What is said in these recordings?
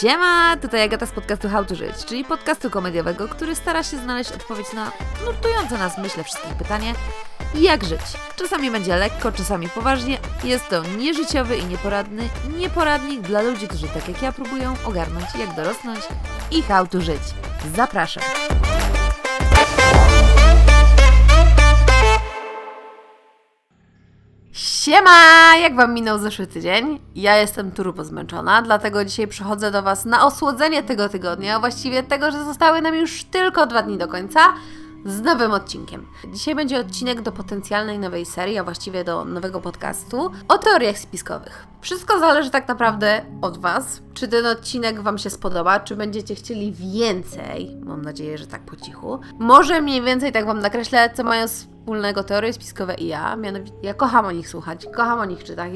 Siema, tutaj Agata z podcastu How to Żyć, czyli podcastu komediowego, który stara się znaleźć odpowiedź na nurtujące nas, myślę, wszystkich pytanie jak żyć. Czasami będzie lekko, czasami poważnie. Jest to nieżyciowy i nieporadny nieporadnik dla ludzi, którzy tak jak ja próbują ogarnąć, jak dorosnąć i how to żyć. Zapraszam. Siema! Jak Wam minął zeszły tydzień? Ja jestem turbo zmęczona, dlatego dzisiaj przychodzę do Was na osłodzenie tego tygodnia, a właściwie tego, że zostały nam już tylko dwa dni do końca, z nowym odcinkiem. Dzisiaj będzie odcinek do potencjalnej nowej serii, a właściwie do nowego podcastu o teoriach spiskowych. Wszystko zależy tak naprawdę od Was, czy ten odcinek Wam się spodoba, czy będziecie chcieli więcej. Mam nadzieję, że tak po cichu. Może mniej więcej tak Wam nakreślę, co mają wspólnego teorie spiskowe i ja. Mianowicie, ja kocham o nich słuchać, kocham o nich czytać.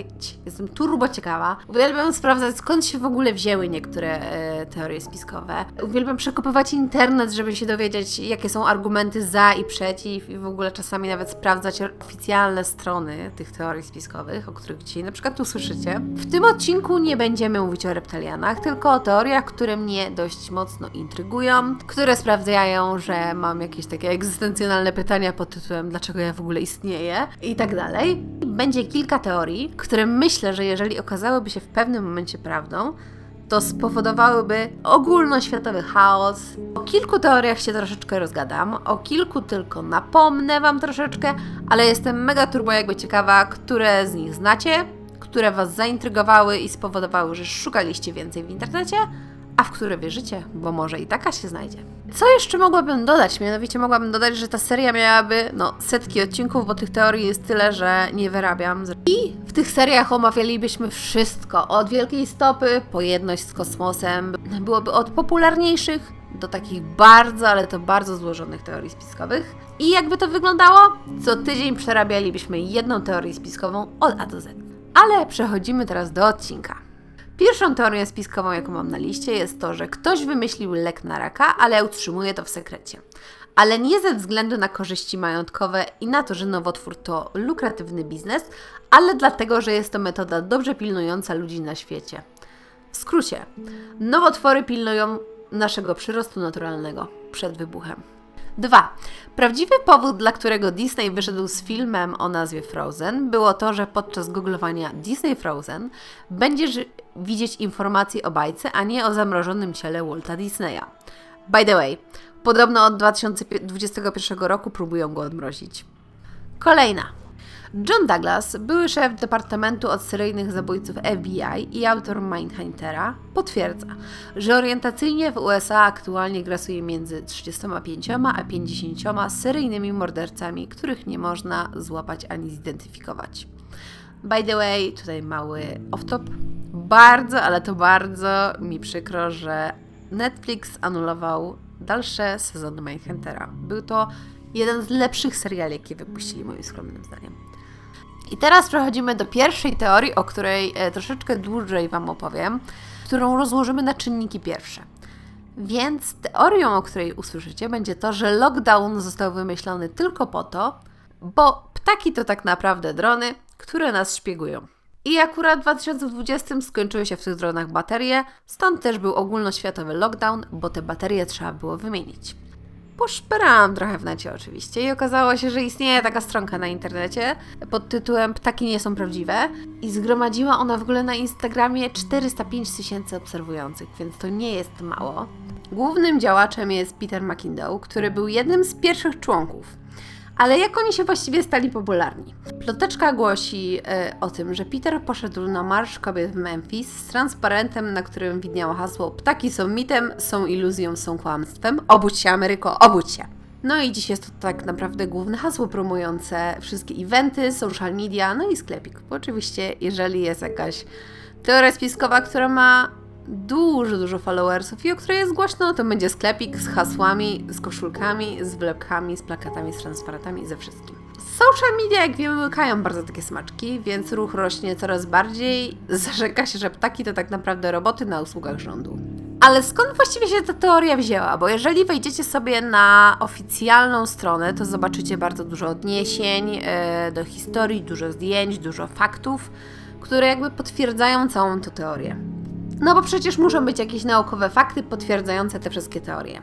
Jestem turbo ciekawa. Uwielbiam sprawdzać, skąd się w ogóle wzięły niektóre e, teorie spiskowe. Uwielbiam przekopywać internet, żeby się dowiedzieć, jakie są argumenty za i przeciw i w ogóle czasami nawet sprawdzać oficjalne strony tych teorii spiskowych, o których dzisiaj na przykład usłyszycie. W tym odcinku nie będziemy mówić o reptilianach, tylko o teoriach, które mnie dość mocno intrygują, które sprawdzają, że mam jakieś takie egzystencjonalne pytania pod tytułem dlaczego ja w ogóle istnieję i tak dalej. Będzie kilka teorii, które myślę, że jeżeli okazałyby się w pewnym momencie prawdą, to spowodowałyby ogólnoświatowy chaos. O kilku teoriach się troszeczkę rozgadam, o kilku tylko napomnę Wam troszeczkę, ale jestem mega turbo jakby ciekawa, które z nich znacie, które Was zaintrygowały i spowodowały, że szukaliście więcej w internecie, a w które wierzycie, bo może i taka się znajdzie. Co jeszcze mogłabym dodać? Mianowicie mogłabym dodać, że ta seria miałaby no, setki odcinków, bo tych teorii jest tyle, że nie wyrabiam. I w tych seriach omawialibyśmy wszystko, od wielkiej stopy po jedność z kosmosem. Byłoby od popularniejszych do takich bardzo, ale to bardzo złożonych teorii spiskowych. I jakby to wyglądało? Co tydzień przerabialibyśmy jedną teorię spiskową od A do Z. Ale przechodzimy teraz do odcinka. Pierwszą teorią spiskową, jaką mam na liście, jest to, że ktoś wymyślił lek na raka, ale utrzymuje to w sekrecie. Ale nie ze względu na korzyści majątkowe i na to, że nowotwór to lukratywny biznes, ale dlatego, że jest to metoda dobrze pilnująca ludzi na świecie. W skrócie, nowotwory pilnują naszego przyrostu naturalnego przed wybuchem. 2. Prawdziwy powód, dla którego Disney wyszedł z filmem o nazwie Frozen, było to, że podczas googlowania Disney Frozen będziesz widzieć informacje o bajce, a nie o zamrożonym ciele Walta Disneya. By the way, podobno od 2021 roku próbują go odmrozić. Kolejna. John Douglas, były szef Departamentu od Seryjnych Zabójców FBI i autor Mindhuntera, potwierdza, że orientacyjnie w USA aktualnie grasuje między 35 a 50 seryjnymi mordercami, których nie można złapać ani zidentyfikować. By the way, tutaj mały off-top. Bardzo, ale to bardzo mi przykro, że Netflix anulował dalsze sezony Mindhuntera. Był to jeden z lepszych seriali, jakie wypuścili moim skromnym zdaniem. I teraz przechodzimy do pierwszej teorii, o której e, troszeczkę dłużej Wam opowiem, którą rozłożymy na czynniki pierwsze. Więc teorią, o której usłyszycie, będzie to, że lockdown został wymyślony tylko po to, bo ptaki to tak naprawdę drony, które nas szpiegują. I akurat w 2020 skończyły się w tych dronach baterie, stąd też był ogólnoświatowy lockdown, bo te baterie trzeba było wymienić poszperałam trochę w necie oczywiście i okazało się, że istnieje taka stronka na internecie pod tytułem Ptaki nie są prawdziwe i zgromadziła ona w ogóle na Instagramie 405 tysięcy obserwujących, więc to nie jest mało. Głównym działaczem jest Peter McIndoe, który był jednym z pierwszych członków ale jak oni się właściwie stali popularni? Ploteczka głosi e, o tym, że Peter poszedł na Marsz Kobiet w Memphis z transparentem, na którym widniało hasło Ptaki są mitem, są iluzją, są kłamstwem. Obudź się Ameryko, obudź się! No i dziś jest to tak naprawdę główne hasło promujące wszystkie eventy, social media, no i sklepik. Bo oczywiście, jeżeli jest jakaś teoria spiskowa, która ma dużo, dużo followersów i o której jest głośno, to będzie sklepik z hasłami, z koszulkami, z wlepkami, z plakatami, z transparentami, ze wszystkim. Social media, jak wiemy, łykają bardzo takie smaczki, więc ruch rośnie coraz bardziej. Zarzeka się, że ptaki to tak naprawdę roboty na usługach rządu. Ale skąd właściwie się ta teoria wzięła? Bo jeżeli wejdziecie sobie na oficjalną stronę, to zobaczycie bardzo dużo odniesień yy, do historii, dużo zdjęć, dużo faktów, które jakby potwierdzają całą tę teorię. No bo przecież muszą być jakieś naukowe fakty potwierdzające te wszystkie teorie.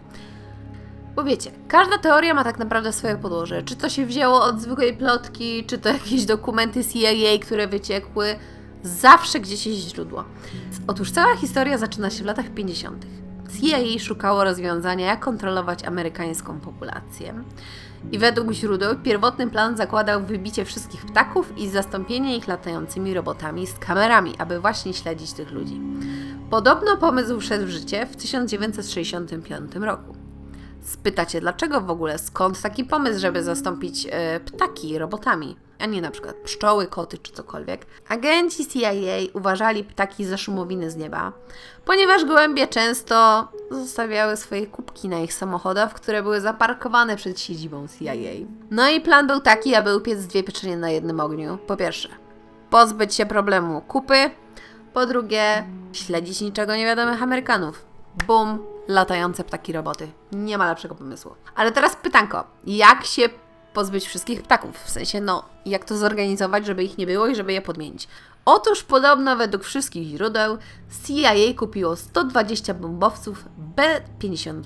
Bo wiecie, każda teoria ma tak naprawdę swoje podłoże. Czy to się wzięło od zwykłej plotki, czy to jakieś dokumenty CIA, które wyciekły. Zawsze gdzieś jest źródło. Otóż cała historia zaczyna się w latach 50. CIA szukało rozwiązania, jak kontrolować amerykańską populację. I według źródeł pierwotny plan zakładał wybicie wszystkich ptaków i zastąpienie ich latającymi robotami z kamerami, aby właśnie śledzić tych ludzi. Podobno pomysł wszedł w życie w 1965 roku. Spytacie, dlaczego w ogóle, skąd taki pomysł, żeby zastąpić e, ptaki robotami, a nie na przykład pszczoły, koty czy cokolwiek? Agenci CIA uważali ptaki za szumowiny z nieba, ponieważ gołębie często zostawiały swoje kubki na ich samochodach, które były zaparkowane przed siedzibą CIA. No i plan był taki, aby upiec dwie pieczenie na jednym ogniu. Po pierwsze, pozbyć się problemu kupy, po drugie, śledzić niczego niewiadomych Amerykanów. Bum, latające ptaki roboty. Nie ma lepszego pomysłu. Ale teraz pytanko, jak się pozbyć wszystkich ptaków? W sensie, no, jak to zorganizować, żeby ich nie było i żeby je podmienić? Otóż podobno według wszystkich źródeł CIA kupiło 120 bombowców B-52.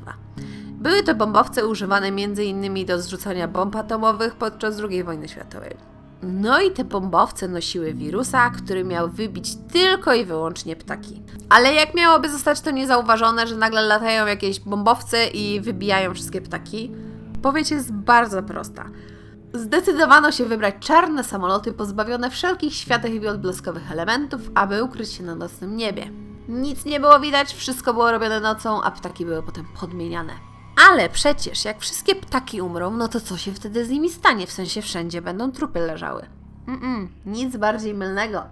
Były to bombowce używane m.in. do zrzucania bomb atomowych podczas II wojny światowej. No i te bombowce nosiły wirusa, który miał wybić tylko i wyłącznie ptaki. Ale jak miałoby zostać to niezauważone, że nagle latają jakieś bombowce i wybijają wszystkie ptaki? Powiedź jest bardzo prosta. Zdecydowano się wybrać czarne samoloty pozbawione wszelkich świateł i odblaskowych elementów, aby ukryć się na nocnym niebie. Nic nie było widać, wszystko było robione nocą, a ptaki były potem podmieniane. Ale przecież, jak wszystkie ptaki umrą, no to co się wtedy z nimi stanie? W sensie wszędzie będą trupy leżały. Mm-mm, nic bardziej mylnego.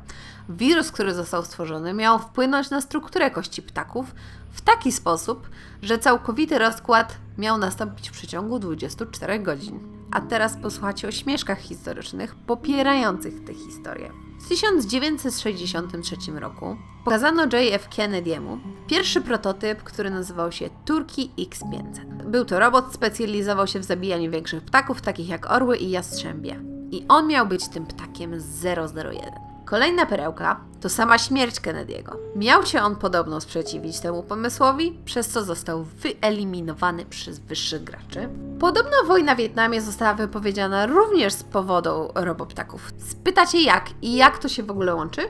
Wirus, który został stworzony, miał wpłynąć na strukturę kości ptaków w taki sposób, że całkowity rozkład miał nastąpić w przeciągu 24 godzin. A teraz posłuchajcie o śmieszkach historycznych popierających tę historię. W 1963 roku pokazano JF Kennedy'emu pierwszy prototyp, który nazywał się Turki X500. Był to robot, specjalizował się w zabijaniu większych ptaków, takich jak orły i jastrzębie. I on miał być tym ptakiem 001. Kolejna perełka to sama śmierć Kennedy'ego. Miał się on podobno sprzeciwić temu pomysłowi, przez co został wyeliminowany przez wyższych graczy. Podobno wojna w Wietnamie została wypowiedziana również z powodu roboptaków. Spytacie jak i jak to się w ogóle łączy?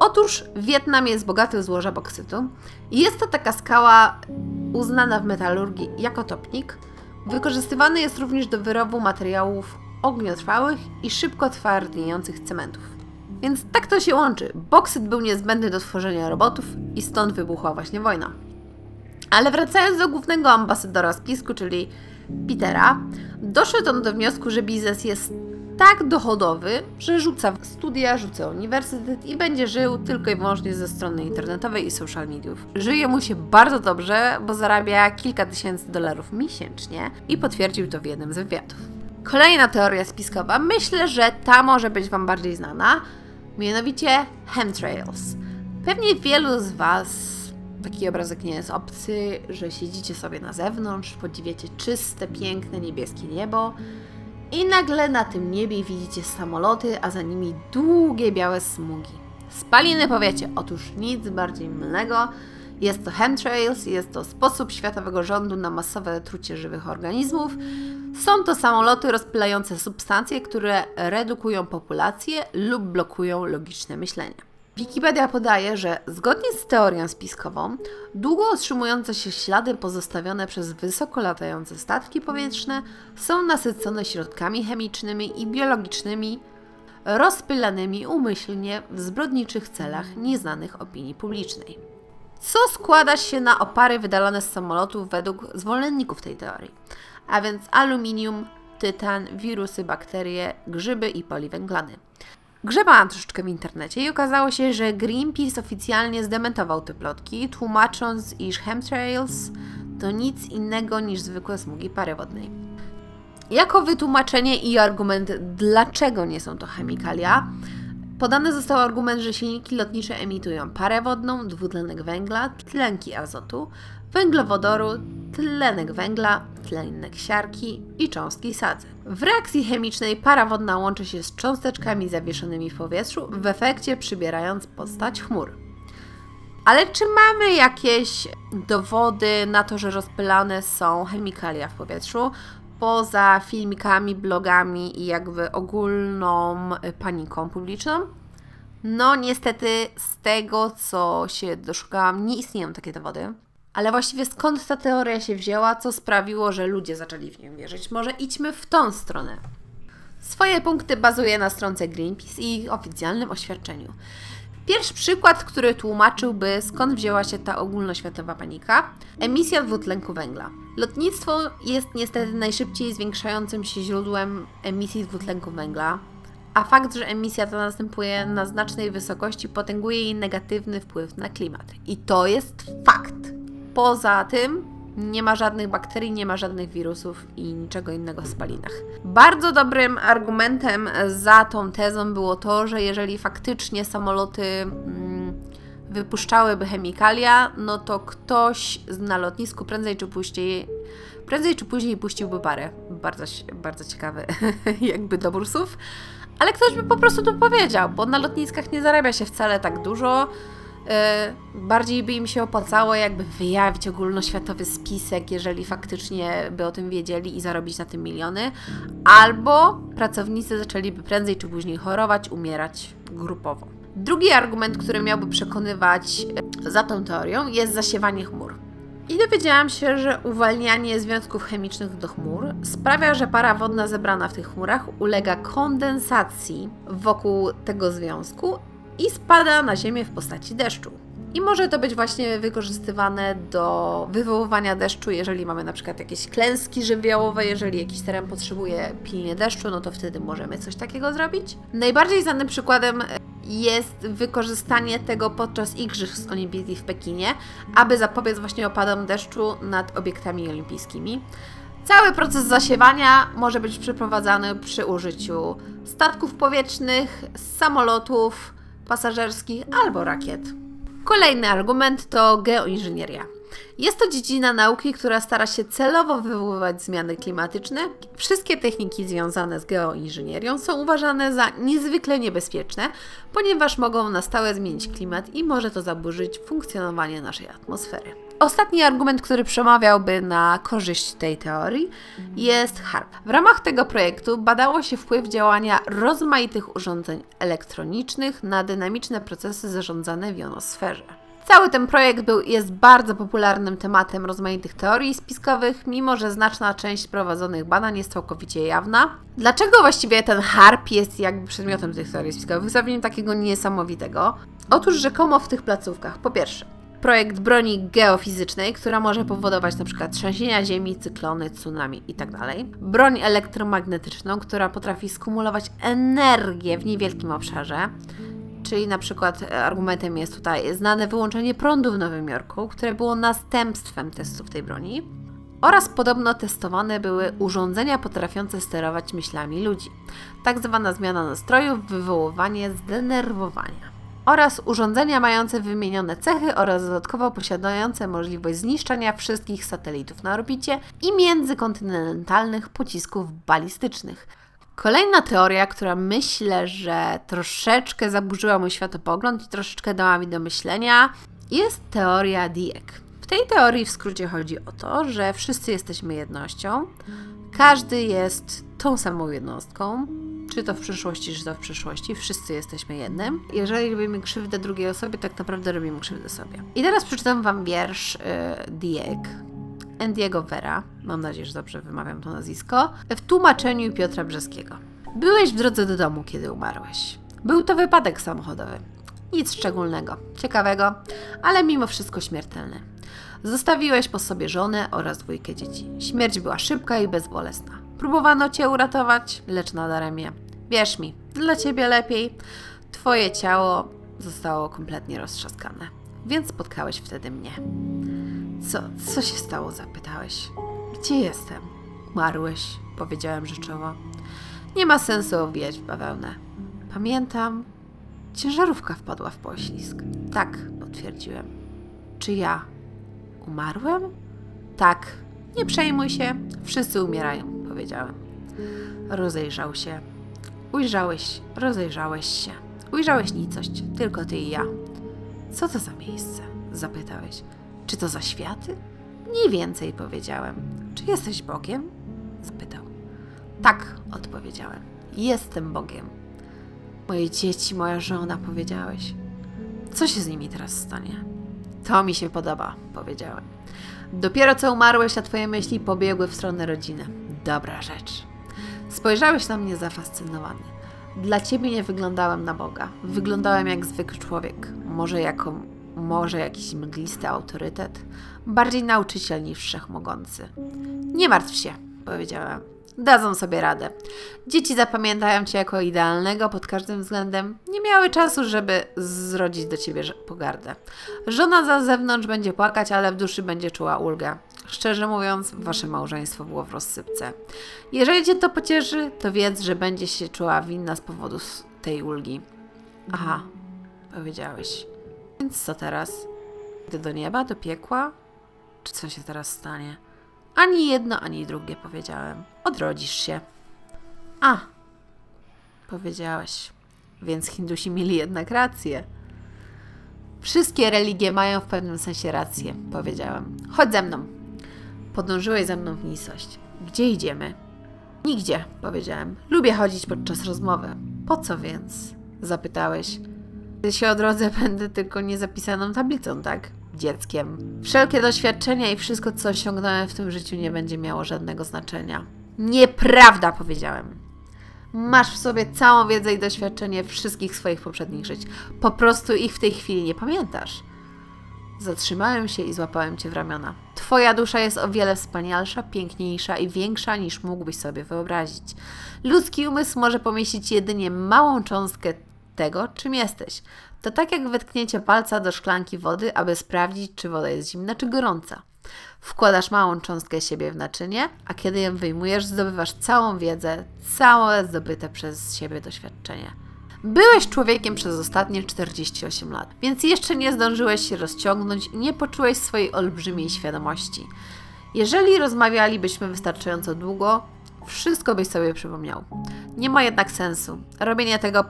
Otóż Wietnam jest bogaty w złoża boksytu jest to taka skała uznana w metalurgii jako topnik. Wykorzystywany jest również do wyrobu materiałów ogniotrwałych i szybko twardniejących cementów. Więc tak to się łączy. Boksyt był niezbędny do tworzenia robotów i stąd wybuchła właśnie wojna. Ale wracając do głównego ambasadora spisku, czyli Petera, doszedł on do wniosku, że biznes jest tak dochodowy, że rzuca studia, rzuca uniwersytet i będzie żył tylko i wyłącznie ze strony internetowej i social mediów. Żyje mu się bardzo dobrze, bo zarabia kilka tysięcy dolarów miesięcznie i potwierdził to w jednym z wywiadów. Kolejna teoria spiskowa, myślę, że ta może być Wam bardziej znana, mianowicie chemtrails. Pewnie wielu z Was taki obrazek nie jest obcy, że siedzicie sobie na zewnątrz, podziwiacie czyste, piękne, niebieskie niebo i nagle na tym niebie widzicie samoloty, a za nimi długie białe smugi. Spaliny powiecie, otóż nic bardziej mylnego. Jest to chemtrails, jest to sposób światowego rządu na masowe trucie żywych organizmów. Są to samoloty rozpylające substancje, które redukują populację lub blokują logiczne myślenie. Wikipedia podaje, że zgodnie z teorią spiskową, długo otrzymujące się ślady pozostawione przez wysoko latające statki powietrzne są nasycone środkami chemicznymi i biologicznymi rozpylanymi umyślnie w zbrodniczych celach nieznanych opinii publicznej. Co składa się na opary wydalone z samolotów według zwolenników tej teorii, a więc aluminium, tytan, wirusy, bakterie, grzyby i poliwęglany. Grzebałam troszeczkę w internecie i okazało się, że Greenpeace oficjalnie zdementował te plotki, tłumacząc, iż chemtrails to nic innego niż zwykłe smugi pary wodnej. Jako wytłumaczenie i argument, dlaczego nie są to chemikalia, podany został argument, że silniki lotnicze emitują parę wodną, dwutlenek węgla, tlenki azotu, węglowodoru, tlenek węgla, tlenek siarki i cząstki sadzy. W reakcji chemicznej para wodna łączy się z cząsteczkami zawieszonymi w powietrzu, w efekcie przybierając postać chmur. Ale czy mamy jakieś dowody na to, że rozpylane są chemikalia w powietrzu? Poza filmikami, blogami i jakby ogólną paniką publiczną? No, niestety, z tego co się doszukałam, nie istnieją takie dowody. Ale właściwie skąd ta teoria się wzięła, co sprawiło, że ludzie zaczęli w nią wierzyć? Może idźmy w tą stronę. Swoje punkty bazuje na stronce Greenpeace i ich oficjalnym oświadczeniu. Pierwszy przykład, który tłumaczyłby skąd wzięła się ta ogólnoświatowa panika emisja dwutlenku węgla. Lotnictwo jest niestety najszybciej zwiększającym się źródłem emisji dwutlenku węgla, a fakt, że emisja ta następuje na znacznej wysokości, potęguje jej negatywny wpływ na klimat. I to jest fakt. Poza tym nie ma żadnych bakterii, nie ma żadnych wirusów i niczego innego w spalinach. Bardzo dobrym argumentem za tą tezą było to, że jeżeli faktycznie samoloty mm, wypuszczałyby chemikalia, no to ktoś na lotnisku prędzej czy później, prędzej czy później puściłby parę. Bardzo, bardzo ciekawy jakby dobór słów. Ale ktoś by po prostu to powiedział, bo na lotniskach nie zarabia się wcale tak dużo. Yy, bardziej by im się opłacało jakby wyjawić ogólnoświatowy spisek, jeżeli faktycznie by o tym wiedzieli i zarobić na tym miliony, albo pracownicy zaczęliby prędzej czy później chorować, umierać grupowo. Drugi argument, który miałby przekonywać yy, za tą teorią, jest zasiewanie chmur. I dowiedziałam się, że uwalnianie związków chemicznych do chmur sprawia, że para wodna zebrana w tych chmurach ulega kondensacji wokół tego związku i spada na ziemię w postaci deszczu. I może to być właśnie wykorzystywane do wywoływania deszczu, jeżeli mamy na przykład jakieś klęski żywiołowe, jeżeli jakiś teren potrzebuje pilnie deszczu, no to wtedy możemy coś takiego zrobić. Najbardziej znanym przykładem jest wykorzystanie tego podczas Igrzysk Olimpijskich w Pekinie, aby zapobiec właśnie opadom deszczu nad obiektami olimpijskimi. Cały proces zasiewania może być przeprowadzany przy użyciu statków powietrznych, samolotów pasażerskich albo rakiet. Kolejny argument to geoinżynieria. Jest to dziedzina nauki, która stara się celowo wywoływać zmiany klimatyczne. Wszystkie techniki związane z geoinżynierią są uważane za niezwykle niebezpieczne, ponieważ mogą na stałe zmienić klimat i może to zaburzyć funkcjonowanie naszej atmosfery. Ostatni argument, który przemawiałby na korzyść tej teorii, jest HARP. W ramach tego projektu badało się wpływ działania rozmaitych urządzeń elektronicznych na dynamiczne procesy zarządzane w jonosferze. Cały ten projekt był, jest bardzo popularnym tematem rozmaitych teorii spiskowych, mimo że znaczna część prowadzonych badań jest całkowicie jawna. Dlaczego właściwie ten HARP jest jakby przedmiotem tych teorii spiskowych? Wystawieniem takiego niesamowitego. Otóż rzekomo w tych placówkach, po pierwsze, projekt broni geofizycznej, która może powodować np. trzęsienia ziemi, cyklony, tsunami itd. Broń elektromagnetyczną, która potrafi skumulować energię w niewielkim obszarze. Czyli na przykład argumentem jest tutaj znane wyłączenie prądu w Nowym Jorku, które było następstwem testów tej broni. Oraz podobno testowane były urządzenia potrafiące sterować myślami ludzi. Tak zwana zmiana nastrojów, wywoływanie zdenerwowania oraz urządzenia mające wymienione cechy oraz dodatkowo posiadające możliwość zniszczenia wszystkich satelitów na orbicie i międzykontynentalnych pocisków balistycznych. Kolejna teoria, która myślę, że troszeczkę zaburzyła mój światopogląd i troszeczkę dała mi do myślenia, jest teoria Dieck. W tej teorii w skrócie chodzi o to, że wszyscy jesteśmy jednością, każdy jest tą samą jednostką, czy to w przyszłości, czy to w przyszłości, wszyscy jesteśmy jednym. Jeżeli robimy krzywdę drugiej osobie, tak naprawdę robimy krzywdę sobie. I teraz przeczytam Wam wiersz y, Endiego Vera, mam nadzieję, że dobrze wymawiam to nazwisko, w tłumaczeniu Piotra Brzeskiego. Byłeś w drodze do domu, kiedy umarłeś. Był to wypadek samochodowy. Nic szczególnego, ciekawego, ale mimo wszystko śmiertelny. Zostawiłeś po sobie żonę oraz dwójkę dzieci. Śmierć była szybka i bezbolesna. Próbowano cię uratować, lecz nadaremnie. Wierz mi, dla ciebie lepiej. Twoje ciało zostało kompletnie roztrzaskane, więc spotkałeś wtedy mnie. Co, co się stało? zapytałeś. Gdzie jestem? Umarłeś, powiedziałem rzeczowo. Nie ma sensu owijać w bawełnę. Pamiętam, ciężarówka wpadła w poślizg. Tak, potwierdziłem. Czy ja umarłem? Tak, nie przejmuj się, wszyscy umierają, powiedziałem. Rozejrzał się. Ujrzałeś, rozejrzałeś się. Ujrzałeś nicość, tylko ty i ja. Co to za miejsce? Zapytałeś. Czy to za światy? Mniej więcej powiedziałem. Czy jesteś Bogiem? Zapytał. Tak, odpowiedziałem. Jestem Bogiem. Moje dzieci, moja żona, powiedziałeś. Co się z nimi teraz stanie? To mi się podoba, powiedziałem. Dopiero co umarłeś, a twoje myśli pobiegły w stronę rodziny. Dobra rzecz. Spojrzałeś na mnie zafascynowany. Dla ciebie nie wyglądałem na Boga. Wyglądałem jak zwykły człowiek. Może jako, może jakiś mglisty autorytet. Bardziej nauczyciel niż wszechmogący. Nie martw się, powiedziałem. Dadzą sobie radę. Dzieci zapamiętają cię jako idealnego pod każdym względem. Nie miały czasu, żeby zrodzić do ciebie pogardę. Żona za zewnątrz będzie płakać, ale w duszy będzie czuła ulgę. Szczerze mówiąc, wasze małżeństwo było w rozsypce. Jeżeli cię to pocieszy, to wiedz, że będzie się czuła winna z powodu tej ulgi. Aha, powiedziałeś. Więc co teraz? Idę do nieba, do piekła? Czy co się teraz stanie? Ani jedno, ani drugie, powiedziałem. Odrodzisz się. A, powiedziałeś. Więc Hindusi mieli jednak rację. Wszystkie religie mają w pewnym sensie rację, powiedziałem. Chodź ze mną. Podążyłeś ze mną w nicość. Gdzie idziemy? Nigdzie, powiedziałem. Lubię chodzić podczas rozmowy. Po co więc? Zapytałeś. Gdy się odrodzę, będę tylko niezapisaną tablicą, tak? Dzieckiem. Wszelkie doświadczenia i wszystko, co osiągnąłem w tym życiu, nie będzie miało żadnego znaczenia. Nieprawda, powiedziałem. Masz w sobie całą wiedzę i doświadczenie wszystkich swoich poprzednich żyć. Po prostu ich w tej chwili nie pamiętasz. Zatrzymałem się i złapałem cię w ramiona. Twoja dusza jest o wiele wspanialsza, piękniejsza i większa niż mógłbyś sobie wyobrazić. Ludzki umysł może pomieścić jedynie małą cząstkę tego, czym jesteś. To tak jak wetknięcie palca do szklanki wody, aby sprawdzić, czy woda jest zimna, czy gorąca. Wkładasz małą cząstkę siebie w naczynie, a kiedy ją wyjmujesz, zdobywasz całą wiedzę, całe zdobyte przez siebie doświadczenie. Byłeś człowiekiem przez ostatnie 48 lat, więc jeszcze nie zdążyłeś się rozciągnąć i nie poczułeś swojej olbrzymiej świadomości. Jeżeli rozmawialibyśmy wystarczająco długo, wszystko byś sobie przypomniał. Nie ma jednak sensu robienie tego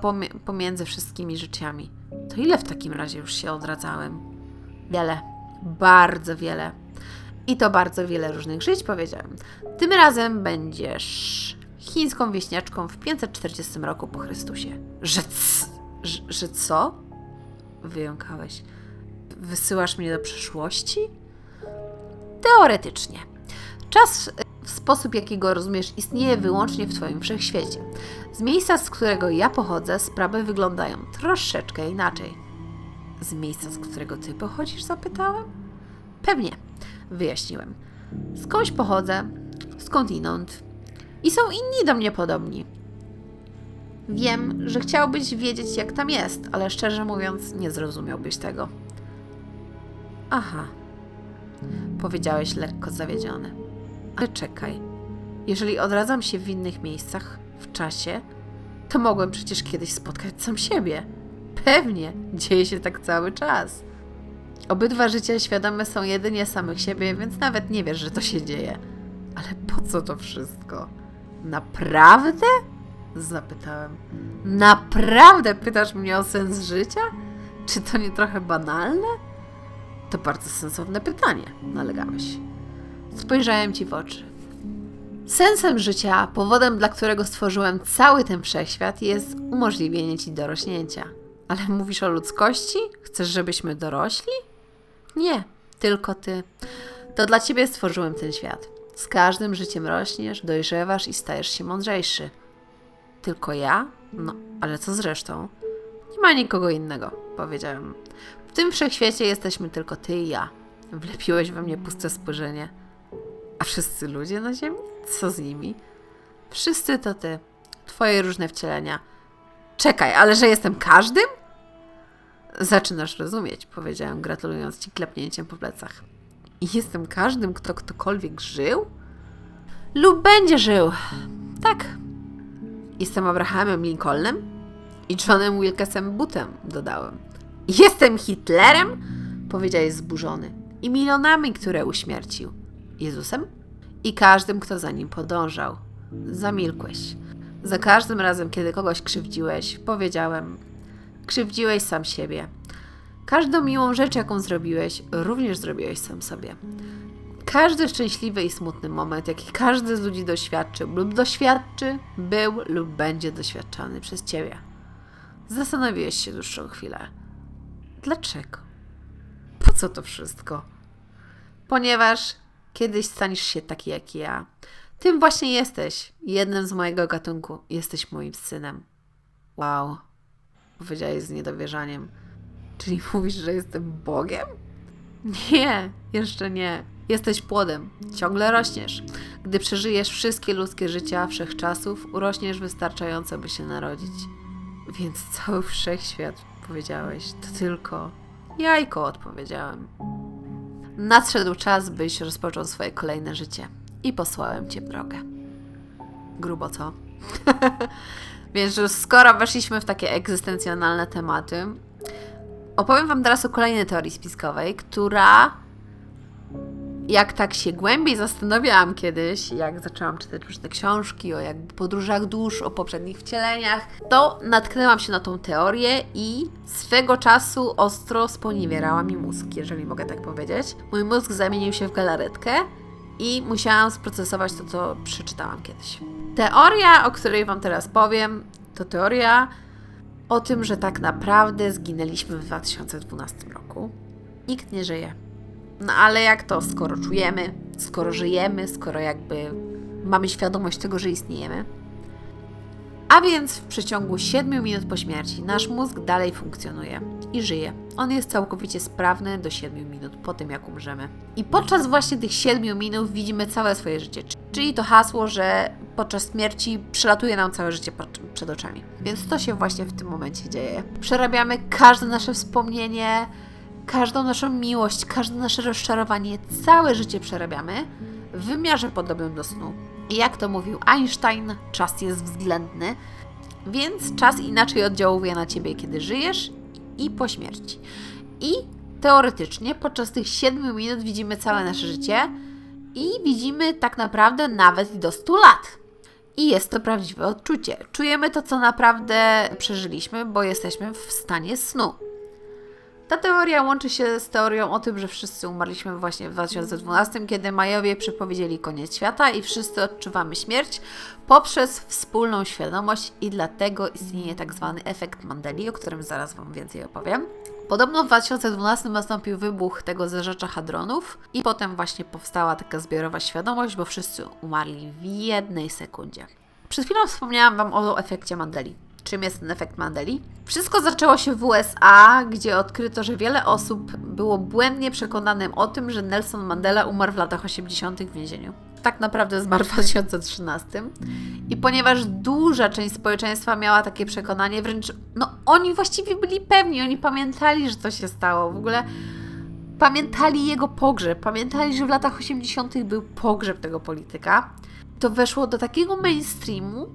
pomiędzy wszystkimi życiami. To ile w takim razie już się odradzałem? Wiele, bardzo wiele. I to bardzo wiele różnych żyć, powiedziałem. Tym razem będziesz chińską wieśniaczką w 540 roku po Chrystusie. Że, c- że, że co? Wyjąkałeś. Wysyłasz mnie do przyszłości? Teoretycznie. Czas sposób, jaki go rozumiesz, istnieje wyłącznie w Twoim wszechświecie. Z miejsca, z którego ja pochodzę, sprawy wyglądają troszeczkę inaczej. Z miejsca, z którego Ty pochodzisz? Zapytałem. Pewnie, wyjaśniłem. Skądś pochodzę, skądinąd. I są inni do mnie podobni. Wiem, że chciałbyś wiedzieć, jak tam jest, ale szczerze mówiąc, nie zrozumiałbyś tego. Aha, powiedziałeś lekko zawiedziony. Ale czekaj, jeżeli odradzam się w innych miejscach, w czasie, to mogłem przecież kiedyś spotkać sam siebie. Pewnie, dzieje się tak cały czas. Obydwa życia świadome są jedynie samych siebie, więc nawet nie wiesz, że to się dzieje. Ale po co to wszystko? Naprawdę? Zapytałem. Naprawdę pytasz mnie o sens życia? Czy to nie trochę banalne? To bardzo sensowne pytanie, nalegałeś. Spojrzałem ci w oczy. Sensem życia, powodem, dla którego stworzyłem cały ten wszechświat, jest umożliwienie ci dorośnięcia. Ale mówisz o ludzkości? Chcesz, żebyśmy dorośli? Nie, tylko ty. To dla ciebie stworzyłem ten świat. Z każdym życiem rośniesz, dojrzewasz i stajesz się mądrzejszy. Tylko ja? No, ale co z resztą? Nie ma nikogo innego, powiedziałem. W tym wszechświecie jesteśmy tylko ty i ja. Wlepiłeś we mnie puste spojrzenie. A wszyscy ludzie na ziemi? Co z nimi? Wszyscy to ty. Twoje różne wcielenia. Czekaj, ale że jestem każdym? Zaczynasz rozumieć, powiedziałem, gratulując ci klepnięciem po plecach. Jestem każdym, kto ktokolwiek żył? Lub będzie żył. Tak. Jestem Abrahamem Lincolnem i Johnem Wilkesem Bootem, dodałem. Jestem Hitlerem? Powiedziałeś zburzony. I milionami, które uśmiercił. Jezusem? I każdym, kto za nim podążał. Zamilkłeś. Za każdym razem, kiedy kogoś krzywdziłeś, powiedziałem: Krzywdziłeś sam siebie. Każdą miłą rzecz, jaką zrobiłeś, również zrobiłeś sam sobie. Każdy szczęśliwy i smutny moment, jaki każdy z ludzi doświadczył lub doświadczy, był lub będzie doświadczany przez ciebie. Zastanowiłeś się dłuższą chwilę. Dlaczego? Po co to wszystko? Ponieważ kiedyś staniesz się taki jak ja. Tym właśnie jesteś. Jednym z mojego gatunku. Jesteś moim synem. Wow. Powiedziałeś z niedowierzaniem. Czyli mówisz, że jestem Bogiem? Nie, jeszcze nie. Jesteś płodem, ciągle rośniesz. Gdy przeżyjesz wszystkie ludzkie życia wszechczasów, urośniesz wystarczająco, by się narodzić. Więc cały wszechświat, powiedziałeś, to tylko jajko, odpowiedziałem. Nadszedł czas, byś rozpoczął swoje kolejne życie i posłałem cię w drogę. Grubo co? Więc już skoro weszliśmy w takie egzystencjonalne tematy, opowiem Wam teraz o kolejnej teorii spiskowej, która jak tak się głębiej zastanawiałam kiedyś, jak zaczęłam czytać różne książki o jakby podróżach dusz, o poprzednich wcieleniach, to natknęłam się na tą teorię i swego czasu ostro sponiewierała mi mózg, jeżeli mogę tak powiedzieć. Mój mózg zamienił się w galaretkę i musiałam sprocesować to, co przeczytałam kiedyś. Teoria, o której Wam teraz powiem, to teoria o tym, że tak naprawdę zginęliśmy w 2012 roku. Nikt nie żyje. No ale jak to, skoro czujemy, skoro żyjemy, skoro jakby mamy świadomość tego, że istniejemy? A więc w przeciągu 7 minut po śmierci nasz mózg dalej funkcjonuje i żyje. On jest całkowicie sprawny do 7 minut po tym, jak umrzemy. I podczas właśnie tych 7 minut widzimy całe swoje życie. Czyli to hasło, że podczas śmierci przelatuje nam całe życie przed oczami. Więc to się właśnie w tym momencie dzieje. Przerabiamy każde nasze wspomnienie, każdą naszą miłość, każde nasze rozczarowanie, całe życie przerabiamy w wymiarze podobnym do snu. I jak to mówił Einstein, czas jest względny, więc czas inaczej oddziałuje na ciebie, kiedy żyjesz i po śmierci. I teoretycznie podczas tych 7 minut widzimy całe nasze życie i widzimy tak naprawdę nawet do 100 lat. I jest to prawdziwe odczucie. Czujemy to, co naprawdę przeżyliśmy, bo jesteśmy w stanie snu. Ta teoria łączy się z teorią o tym, że wszyscy umarliśmy właśnie w 2012, kiedy Majowie przepowiedzieli koniec świata i wszyscy odczuwamy śmierć poprzez wspólną świadomość i dlatego istnieje tak zwany efekt Mandeli, o którym zaraz Wam więcej opowiem. Podobno w 2012 nastąpił wybuch tego zerzecza hadronów i potem właśnie powstała taka zbiorowa świadomość, bo wszyscy umarli w jednej sekundzie. Przed chwilą wspomniałam Wam o efekcie Mandeli czym jest ten efekt Mandeli. Wszystko zaczęło się w USA, gdzie odkryto, że wiele osób było błędnie przekonanym o tym, że Nelson Mandela umarł w latach 80. w więzieniu. Tak naprawdę zmarł w 2013. I ponieważ duża część społeczeństwa miała takie przekonanie, wręcz no oni właściwie byli pewni, oni pamiętali, że to się stało. W ogóle pamiętali jego pogrzeb, pamiętali, że w latach 80. był pogrzeb tego polityka. To weszło do takiego mainstreamu,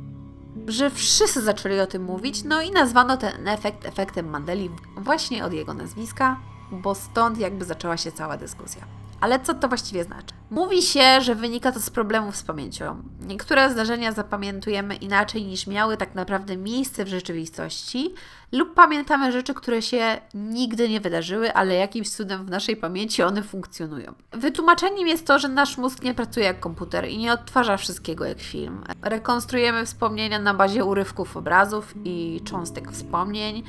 że wszyscy zaczęli o tym mówić, no i nazwano ten efekt efektem Mandeli właśnie od jego nazwiska, bo stąd jakby zaczęła się cała dyskusja. Ale co to właściwie znaczy? Mówi się, że wynika to z problemów z pamięcią. Niektóre zdarzenia zapamiętujemy inaczej niż miały tak naprawdę miejsce w rzeczywistości, lub pamiętamy rzeczy, które się nigdy nie wydarzyły, ale jakimś cudem w naszej pamięci one funkcjonują. Wytłumaczeniem jest to, że nasz mózg nie pracuje jak komputer i nie odtwarza wszystkiego jak film. Rekonstruujemy wspomnienia na bazie urywków obrazów i cząstek wspomnień,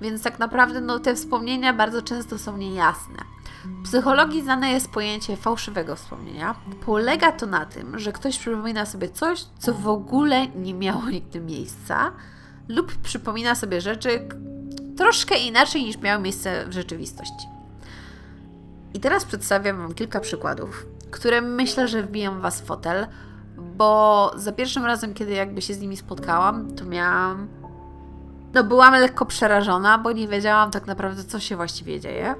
więc tak naprawdę no, te wspomnienia bardzo często są niejasne. W psychologii znane jest pojęcie fałszywego wspomnienia. Polega to na tym, że ktoś przypomina sobie coś, co w ogóle nie miało nigdy miejsca, lub przypomina sobie rzeczy troszkę inaczej niż miały miejsce w rzeczywistości. I teraz przedstawiam Wam kilka przykładów, które myślę, że wbiją Was w fotel, bo za pierwszym razem, kiedy jakby się z nimi spotkałam, to miałam. No, byłam lekko przerażona, bo nie wiedziałam tak naprawdę, co się właściwie dzieje.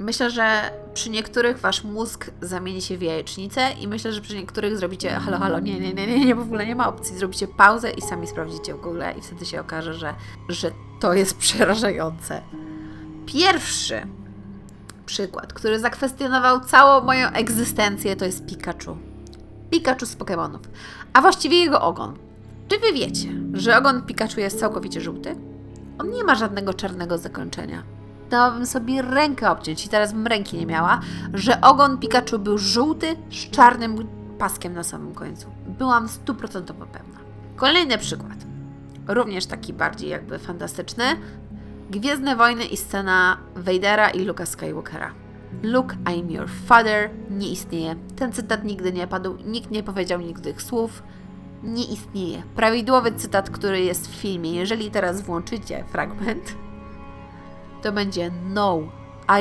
Myślę, że przy niektórych wasz mózg zamieni się w jajecznicę i myślę, że przy niektórych zrobicie halo, halo, nie, nie, nie, nie, nie, w ogóle nie ma opcji. Zrobicie pauzę i sami sprawdzicie w Google i wtedy się okaże, że, że to jest przerażające. Pierwszy przykład, który zakwestionował całą moją egzystencję, to jest Pikachu. Pikachu z Pokémonów, a właściwie jego ogon. Czy wy wiecie, że ogon Pikachu jest całkowicie żółty? On nie ma żadnego czarnego zakończenia. Dałabym sobie rękę obciąć i teraz bym ręki nie miała, że ogon Pikachu był żółty z czarnym paskiem na samym końcu. Byłam stuprocentowo pewna. Kolejny przykład. Również taki bardziej jakby fantastyczny. Gwiezdne Wojny i scena Vadera i Luka Skywalkera. Luke, I'm your father nie istnieje. Ten cytat nigdy nie padł, nikt nie powiedział nigdy tych słów. Nie istnieje. Prawidłowy cytat, który jest w filmie, jeżeli teraz włączycie fragment, to będzie No,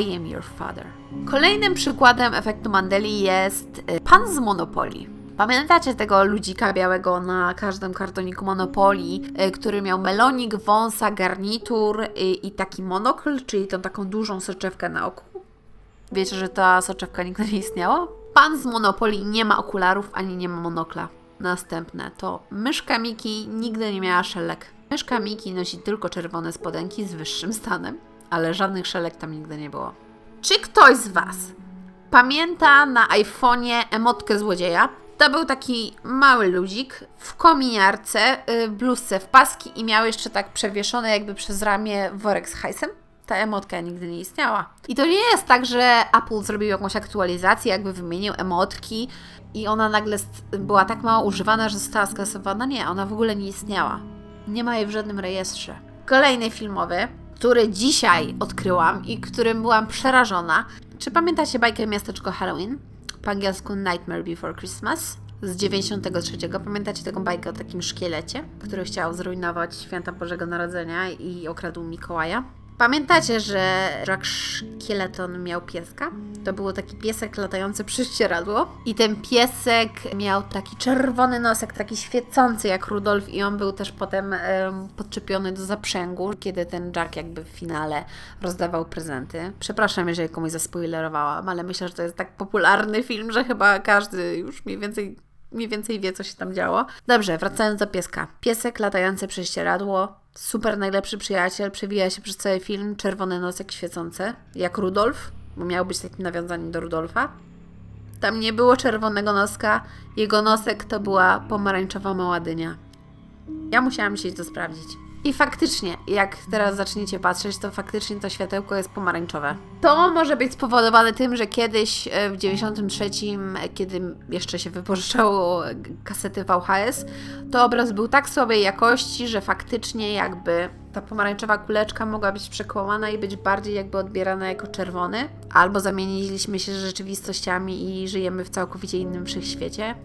I am your father. Kolejnym przykładem efektu Mandeli jest y, pan z Monopoly. Pamiętacie tego ludzika białego na każdym kartoniku Monopoly, y, który miał melonik, wąsa, garnitur y, i taki monokl, czyli tą taką dużą soczewkę na oku? Wiecie, że ta soczewka nigdy nie istniała? Pan z Monopoly nie ma okularów ani nie ma monokla. Następne to myszka Miki nigdy nie miała szelek. Myszka Miki nosi tylko czerwone spodenki z wyższym stanem, ale żadnych szelek tam nigdy nie było. Czy ktoś z Was pamięta na iPhone'ie emotkę złodzieja? To był taki mały ludzik w kominiarce, yy, bluzce w paski i miał jeszcze tak przewieszone jakby przez ramię worek z hajsem ta emotka nigdy nie istniała. I to nie jest tak, że Apple zrobił jakąś aktualizację, jakby wymienił emotki i ona nagle była tak mało używana, że została skasowana. Nie, ona w ogóle nie istniała. Nie ma jej w żadnym rejestrze. Kolejny filmowy, który dzisiaj odkryłam i którym byłam przerażona. Czy pamiętacie bajkę Miasteczko Halloween? Po angielsku Nightmare Before Christmas z 93. Pamiętacie taką bajkę o takim szkielecie, który chciał zrujnować święta Bożego Narodzenia i okradł Mikołaja? Pamiętacie, że Jack Szkieleton miał pieska? To był taki piesek latający przy ścieradło i ten piesek miał taki czerwony nosek, taki świecący jak Rudolf i on był też potem um, podczepiony do zaprzęgu, kiedy ten Jack jakby w finale rozdawał prezenty. Przepraszam, jeżeli komuś zaspoilerowałam, ale myślę, że to jest tak popularny film, że chyba każdy już mniej więcej mniej więcej wie, co się tam działo. Dobrze, wracając do pieska. Piesek latający przez ścieradło, super najlepszy przyjaciel, przewija się przez cały film, czerwony nosek świecący, jak Rudolf, bo miał być takim nawiązaniem do Rudolfa. Tam nie było czerwonego noska, jego nosek to była pomarańczowa mała dynia. Ja musiałam się to sprawdzić. I faktycznie, jak teraz zaczniecie patrzeć, to faktycznie to światełko jest pomarańczowe. To może być spowodowane tym, że kiedyś e, w 93, kiedy jeszcze się wypożyczało kasety VHS, to obraz był tak słabej jakości, że faktycznie jakby ta pomarańczowa kuleczka mogła być przekłamana i być bardziej jakby odbierana jako czerwony, albo zamieniliśmy się z rzeczywistościami i żyjemy w całkowicie innym wszechświecie,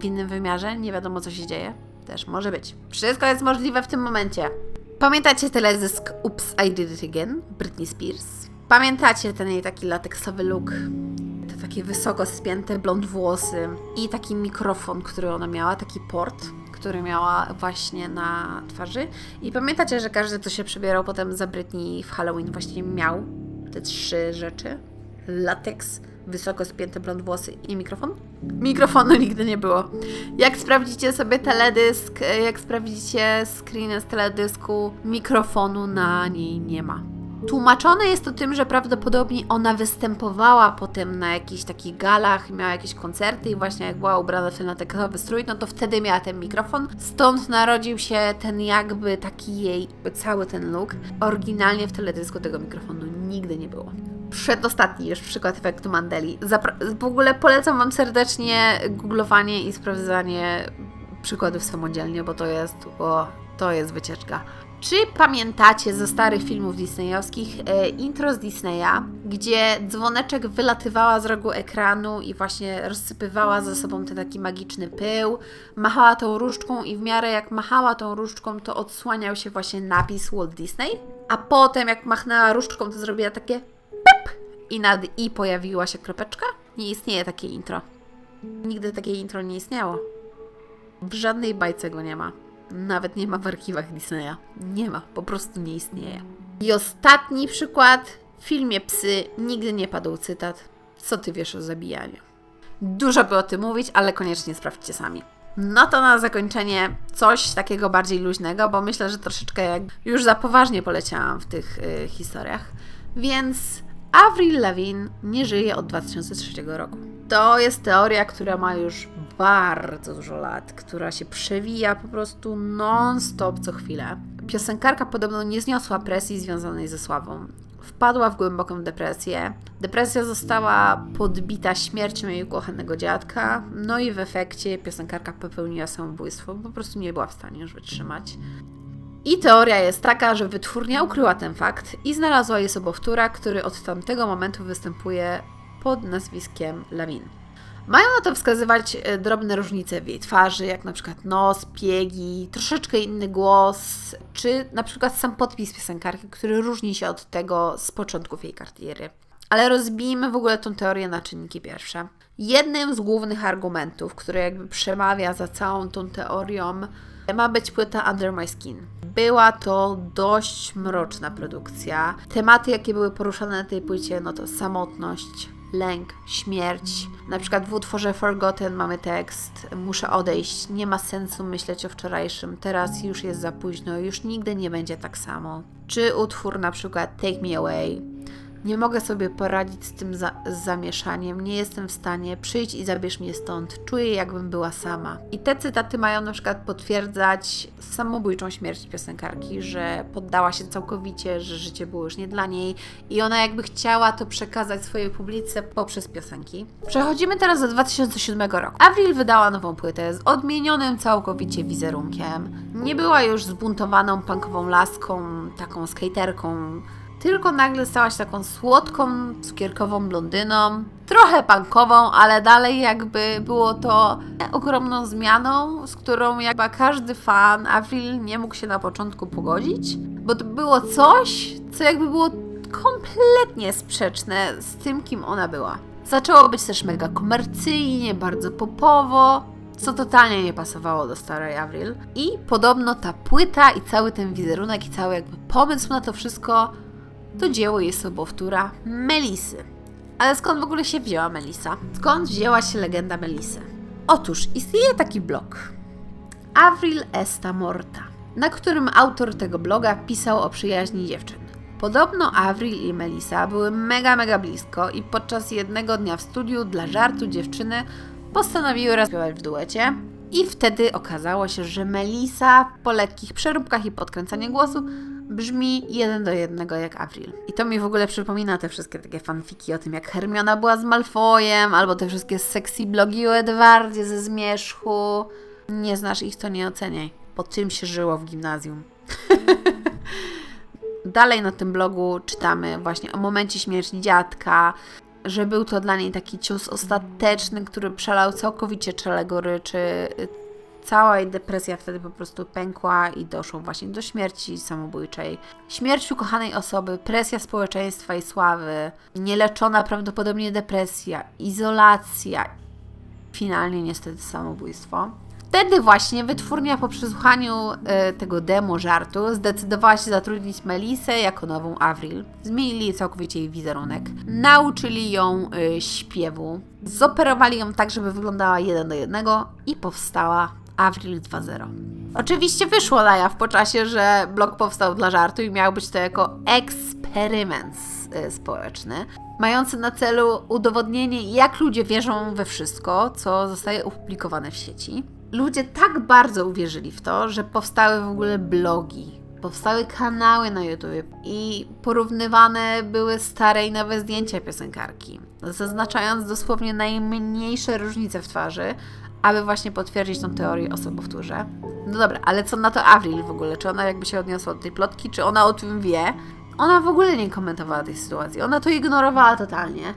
w innym wymiarze, nie wiadomo co się dzieje. Też może być. Wszystko jest możliwe w tym momencie. Pamiętacie teledysk Oops, I Did It Again? Britney Spears? Pamiętacie ten jej taki lateksowy look? Te takie wysoko spięte blond włosy i taki mikrofon, który ona miała, taki port, który miała właśnie na twarzy. I pamiętacie, że każdy, kto się przebierał potem za Britney w Halloween właśnie miał te trzy rzeczy? Lateks, wysoko spięte blond włosy i mikrofon? Mikrofonu nigdy nie było. Jak sprawdzicie sobie teledysk, jak sprawdzicie screen z teledysku, mikrofonu na niej nie ma. Tłumaczone jest to tym, że prawdopodobnie ona występowała potem na jakichś takich galach, miała jakieś koncerty i właśnie jak była ubrana w ten lateksowy strój, no to wtedy miała ten mikrofon. Stąd narodził się ten jakby taki jej, cały ten look. Oryginalnie w teledysku tego mikrofonu nigdy nie było przedostatni już przykład efektu Mandeli. Zapra- w ogóle polecam Wam serdecznie googlowanie i sprawdzanie przykładów samodzielnie, bo to jest, bo to jest wycieczka. Czy pamiętacie ze starych filmów disneyowskich e, intro z Disneya, gdzie dzwoneczek wylatywała z rogu ekranu i właśnie rozsypywała ze sobą ten taki magiczny pył, machała tą różdżką i w miarę jak machała tą różdżką, to odsłaniał się właśnie napis Walt Disney, a potem jak machnęła różdżką, to zrobiła takie i nad i pojawiła się kropeczka? Nie istnieje takie intro. Nigdy takie intro nie istniało. W żadnej bajce go nie ma. Nawet nie ma w archiwach Disneya. Nie ma, po prostu nie istnieje. I ostatni przykład. W filmie Psy nigdy nie padł cytat. Co ty wiesz o zabijaniu? Dużo by o tym mówić, ale koniecznie sprawdźcie sami. No to na zakończenie coś takiego bardziej luźnego, bo myślę, że troszeczkę już za poważnie poleciałam w tych y, historiach. Więc Avril Lavigne nie żyje od 2003 roku. To jest teoria, która ma już bardzo dużo lat, która się przewija po prostu non-stop co chwilę. Piosenkarka podobno nie zniosła presji związanej ze sławą. wpadła w głęboką depresję. Depresja została podbita śmiercią jej ukochanego dziadka, no i w efekcie piosenkarka popełniła samobójstwo, po prostu nie była w stanie już wytrzymać. I teoria jest taka, że wytwórnia ukryła ten fakt i znalazła jej sobowtóra, który od tamtego momentu występuje pod nazwiskiem Lamin. Mają na to wskazywać e, drobne różnice w jej twarzy, jak na przykład nos, piegi, troszeczkę inny głos, czy na przykład sam podpis piosenkarki, który różni się od tego z początków jej kariery. Ale rozbijmy w ogóle tą teorię na czynniki pierwsze. Jednym z głównych argumentów, który jakby przemawia za całą tą teorią, ma być płyta Under My Skin. Była to dość mroczna produkcja. Tematy, jakie były poruszane na tej płycie, no to samotność, lęk, śmierć. Na przykład w utworze Forgotten mamy tekst: Muszę odejść, nie ma sensu myśleć o wczorajszym, teraz już jest za późno, już nigdy nie będzie tak samo. Czy utwór na przykład Take Me Away, nie mogę sobie poradzić z tym za z zamieszaniem, nie jestem w stanie, przyjdź i zabierz mnie stąd, czuję jakbym była sama. I te cytaty mają na przykład potwierdzać samobójczą śmierć piosenkarki, że poddała się całkowicie, że życie było już nie dla niej i ona jakby chciała to przekazać swojej publice poprzez piosenki. Przechodzimy teraz do 2007 roku. Avril wydała nową płytę z odmienionym całkowicie wizerunkiem. Nie była już zbuntowaną punkową laską, taką skaterką, tylko nagle stała się taką słodką, cukierkową blondyną, trochę punkową, ale dalej jakby było to ogromną zmianą, z którą jakby każdy fan Avril nie mógł się na początku pogodzić, bo to było coś, co jakby było kompletnie sprzeczne z tym, kim ona była. Zaczęło być też mega komercyjnie, bardzo popowo, co totalnie nie pasowało do starej Avril. I podobno ta płyta i cały ten wizerunek i cały jakby pomysł na to wszystko to dzieło jest sobowtóra Melisy. Ale skąd w ogóle się wzięła Melisa? Skąd wzięła się legenda Melisy? Otóż istnieje taki blog Avril Esta Morta, na którym autor tego bloga pisał o przyjaźni dziewczyn. Podobno Avril i Melisa były mega, mega blisko i podczas jednego dnia w studiu dla żartu dziewczyny postanowiły rozpiewać w duecie. I wtedy okazało się, że Melisa po lekkich przeróbkach i podkręcaniu głosu brzmi jeden do jednego jak Avril. I to mi w ogóle przypomina te wszystkie takie fanfiki o tym, jak Hermiona była z Malfoyem, albo te wszystkie sexy blogi o Edwardzie ze Zmierzchu. Nie znasz ich, to nie oceniaj. Po tym się żyło w gimnazjum. Dalej na tym blogu czytamy właśnie o momencie śmierci dziadka, że był to dla niej taki cios ostateczny, który przelał całkowicie czele goryczy, cała jej depresja wtedy po prostu pękła i doszło właśnie do śmierci samobójczej. Śmierć ukochanej osoby, presja społeczeństwa i sławy, nieleczona prawdopodobnie depresja, izolacja, finalnie niestety samobójstwo. Wtedy właśnie wytwórnia po przesłuchaniu y, tego demo żartu zdecydowała się zatrudnić Melisę jako nową Avril. Zmienili całkowicie jej wizerunek. Nauczyli ją y, śpiewu. Zoperowali ją tak, żeby wyglądała jeden do jednego i powstała Avril 2.0. Oczywiście wyszło na jaw po czasie, że blog powstał dla żartu i miał być to jako eksperyment y, społeczny, mający na celu udowodnienie, jak ludzie wierzą we wszystko, co zostaje opublikowane w sieci. Ludzie tak bardzo uwierzyli w to, że powstały w ogóle blogi, powstały kanały na YouTube i porównywane były stare i nowe zdjęcia piosenkarki, zaznaczając dosłownie najmniejsze różnice w twarzy, aby właśnie potwierdzić tą teorię o sobowtórze. No dobra, ale co na to Avril w ogóle? Czy ona jakby się odniosła do tej plotki? Czy ona o tym wie? Ona w ogóle nie komentowała tej sytuacji. Ona to ignorowała totalnie.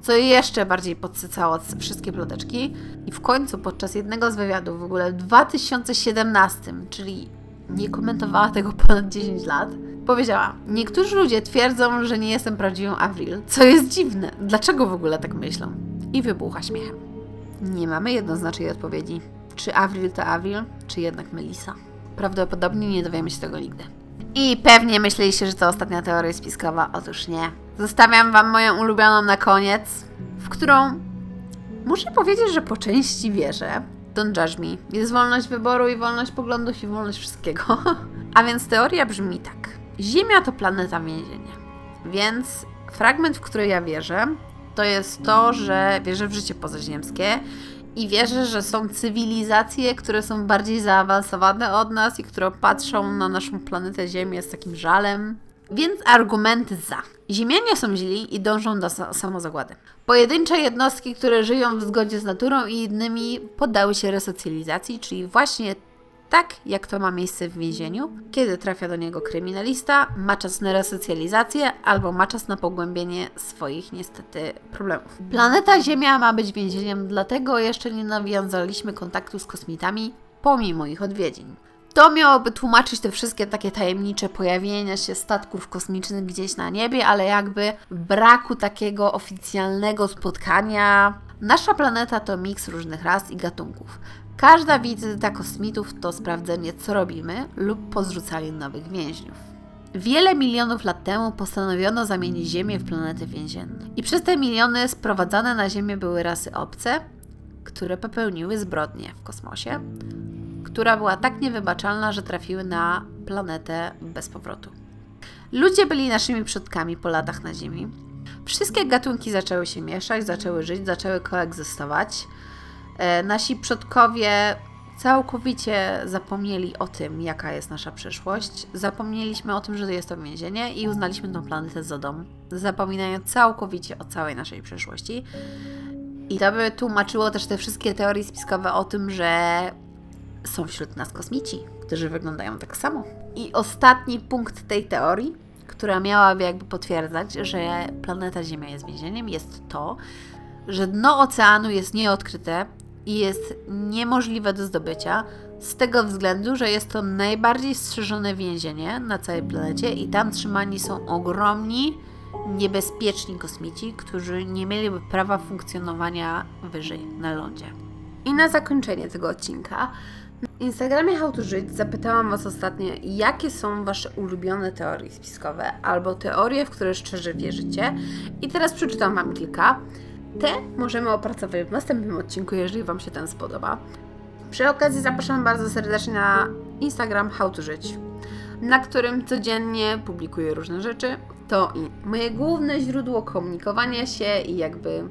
Co jeszcze bardziej podsycało wszystkie ploteczki. I w końcu podczas jednego z wywiadów w ogóle w 2017, czyli nie komentowała tego ponad 10 lat, powiedziała: Niektórzy ludzie twierdzą, że nie jestem prawdziwą Avril, co jest dziwne. Dlaczego w ogóle tak myślą? I wybucha śmiechem. Nie mamy jednoznacznej odpowiedzi. Czy Avril to Avril, czy jednak Melissa? Prawdopodobnie nie dowiemy się tego nigdy. I pewnie myśleliście, że to ostatnia teoria spiskowa. Otóż nie. Zostawiam Wam moją ulubioną na koniec, w którą muszę powiedzieć, że po części wierzę. Don't judge me. Jest wolność wyboru i wolność poglądów i wolność wszystkiego. A więc teoria brzmi tak. Ziemia to planeta więzienia. Więc fragment, w który ja wierzę, to jest to, że wierzę w życie pozaziemskie i wierzę, że są cywilizacje, które są bardziej zaawansowane od nas i które patrzą na naszą planetę Ziemię z takim żalem. Więc argumenty za. Ziemianie są źli i dążą do sa- samozagłady. Pojedyncze jednostki, które żyją w zgodzie z naturą i innymi, poddały się resocjalizacji, czyli właśnie tak, jak to ma miejsce w więzieniu, kiedy trafia do niego kryminalista, ma czas na resocjalizację albo ma czas na pogłębienie swoich niestety problemów. Planeta Ziemia ma być więzieniem, dlatego jeszcze nie nawiązaliśmy kontaktu z kosmitami pomimo ich odwiedzin. To miałoby tłumaczyć te wszystkie takie tajemnicze pojawienia się statków kosmicznych gdzieś na niebie, ale jakby braku takiego oficjalnego spotkania. Nasza planeta to miks różnych ras i gatunków. Każda wizyta kosmitów to sprawdzenie, co robimy lub pozrzucanie nowych więźniów. Wiele milionów lat temu postanowiono zamienić Ziemię w planetę więzienną. I przez te miliony sprowadzane na Ziemię były rasy obce, które popełniły zbrodnie w kosmosie, która była tak niewybaczalna, że trafiły na planetę bez powrotu. Ludzie byli naszymi przodkami po latach na Ziemi. Wszystkie gatunki zaczęły się mieszać, zaczęły żyć, zaczęły koegzystować. E, nasi przodkowie całkowicie zapomnieli o tym, jaka jest nasza przyszłość. Zapomnieliśmy o tym, że jest to więzienie i uznaliśmy tę planetę za dom, zapominając całkowicie o całej naszej przyszłości. I to by tłumaczyło też te wszystkie teorie spiskowe o tym, że są wśród nas kosmici, którzy wyglądają tak samo. I ostatni punkt tej teorii, która miałaby jakby potwierdzać, że planeta Ziemia jest więzieniem, jest to, że dno oceanu jest nieodkryte i jest niemożliwe do zdobycia, z tego względu, że jest to najbardziej strzeżone więzienie na całej planecie i tam trzymani są ogromni, niebezpieczni kosmici, którzy nie mieliby prawa funkcjonowania wyżej na lądzie. I na zakończenie tego odcinka na Instagramie How to Żyć zapytałam Was ostatnio, jakie są Wasze ulubione teorie spiskowe albo teorie, w które szczerze wierzycie. I teraz przeczytam Wam kilka. Te możemy opracować w następnym odcinku, jeżeli Wam się ten spodoba. Przy okazji zapraszam bardzo serdecznie na Instagram How to Żyć, na którym codziennie publikuję różne rzeczy. To i moje główne źródło komunikowania się i jakby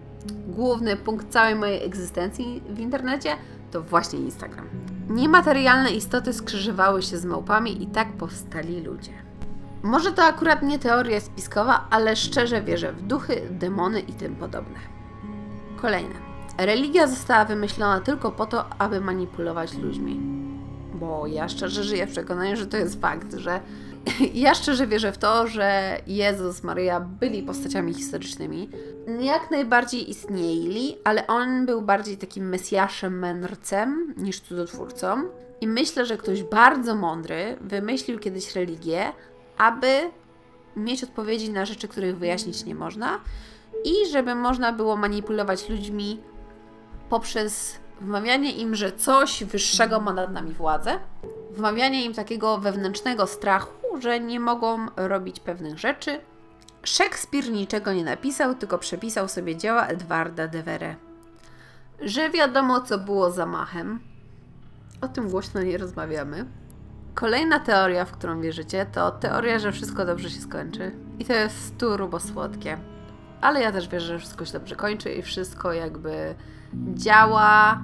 główny punkt całej mojej egzystencji w internecie to właśnie Instagram. Niematerialne istoty skrzyżowały się z małpami i tak powstali ludzie. Może to akurat nie teoria spiskowa, ale szczerze wierzę w duchy, demony i tym podobne. Kolejne. Religia została wymyślona tylko po to, aby manipulować ludźmi. Bo ja szczerze żyję w przekonaniu, że to jest fakt, że ja szczerze wierzę w to, że Jezus, Maryja byli postaciami historycznymi. Jak najbardziej istnieli, ale on był bardziej takim mesjaszem, mędrcem niż cudotwórcą. I myślę, że ktoś bardzo mądry wymyślił kiedyś religię, aby mieć odpowiedzi na rzeczy, których wyjaśnić nie można i żeby można było manipulować ludźmi poprzez wmawianie im, że coś wyższego ma nad nami władzę, wmawianie im takiego wewnętrznego strachu, że nie mogą robić pewnych rzeczy. Szekspir niczego nie napisał, tylko przepisał sobie dzieła Edwarda de Vere. Że wiadomo, co było zamachem. O tym głośno nie rozmawiamy. Kolejna teoria, w którą wierzycie, to teoria, że wszystko dobrze się skończy. I to jest turbo słodkie. Ale ja też wierzę, że wszystko się dobrze kończy i wszystko jakby działa.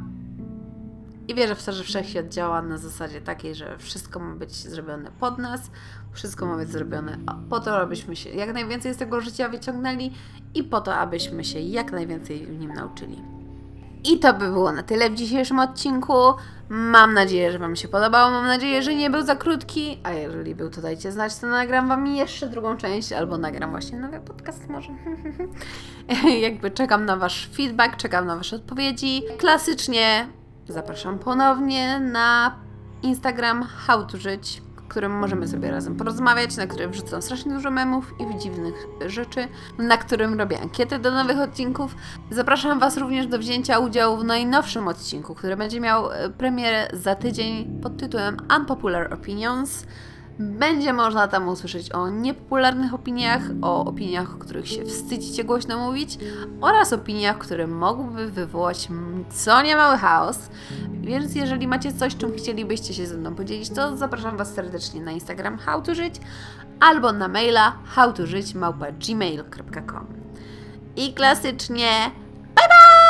I wierzę w to, że wszechświat działa na zasadzie takiej, że wszystko ma być zrobione pod nas, wszystko ma być zrobione po to, abyśmy się jak najwięcej z tego życia wyciągnęli i po to, abyśmy się jak najwięcej w nim nauczyli. I to by było na tyle w dzisiejszym odcinku. Mam nadzieję, że Wam się podobało. Mam nadzieję, że nie był za krótki. A jeżeli był, to dajcie znać, to nagram Wam jeszcze drugą część, albo nagram właśnie nowy podcast może. Jakby czekam na Wasz feedback, czekam na Wasze odpowiedzi. Klasycznie zapraszam ponownie na Instagram How to Żyć, którym możemy sobie razem porozmawiać, na którym wrzucam strasznie dużo memów i dziwnych rzeczy, na którym robię ankiety do nowych odcinków. Zapraszam Was również do wzięcia udziału w najnowszym odcinku, który będzie miał e, premierę za tydzień pod tytułem Unpopular Opinions. Będzie można tam usłyszeć o niepopularnych opiniach, o opiniach, o których się wstydzicie głośno mówić oraz opiniach, które mogłyby wywołać co niemały chaos. Więc jeżeli macie coś, czym chcielibyście się ze mną podzielić, to zapraszam Was serdecznie na Instagram How to Żyć albo na maila howtożyć@gmail.com. I klasycznie bye bye!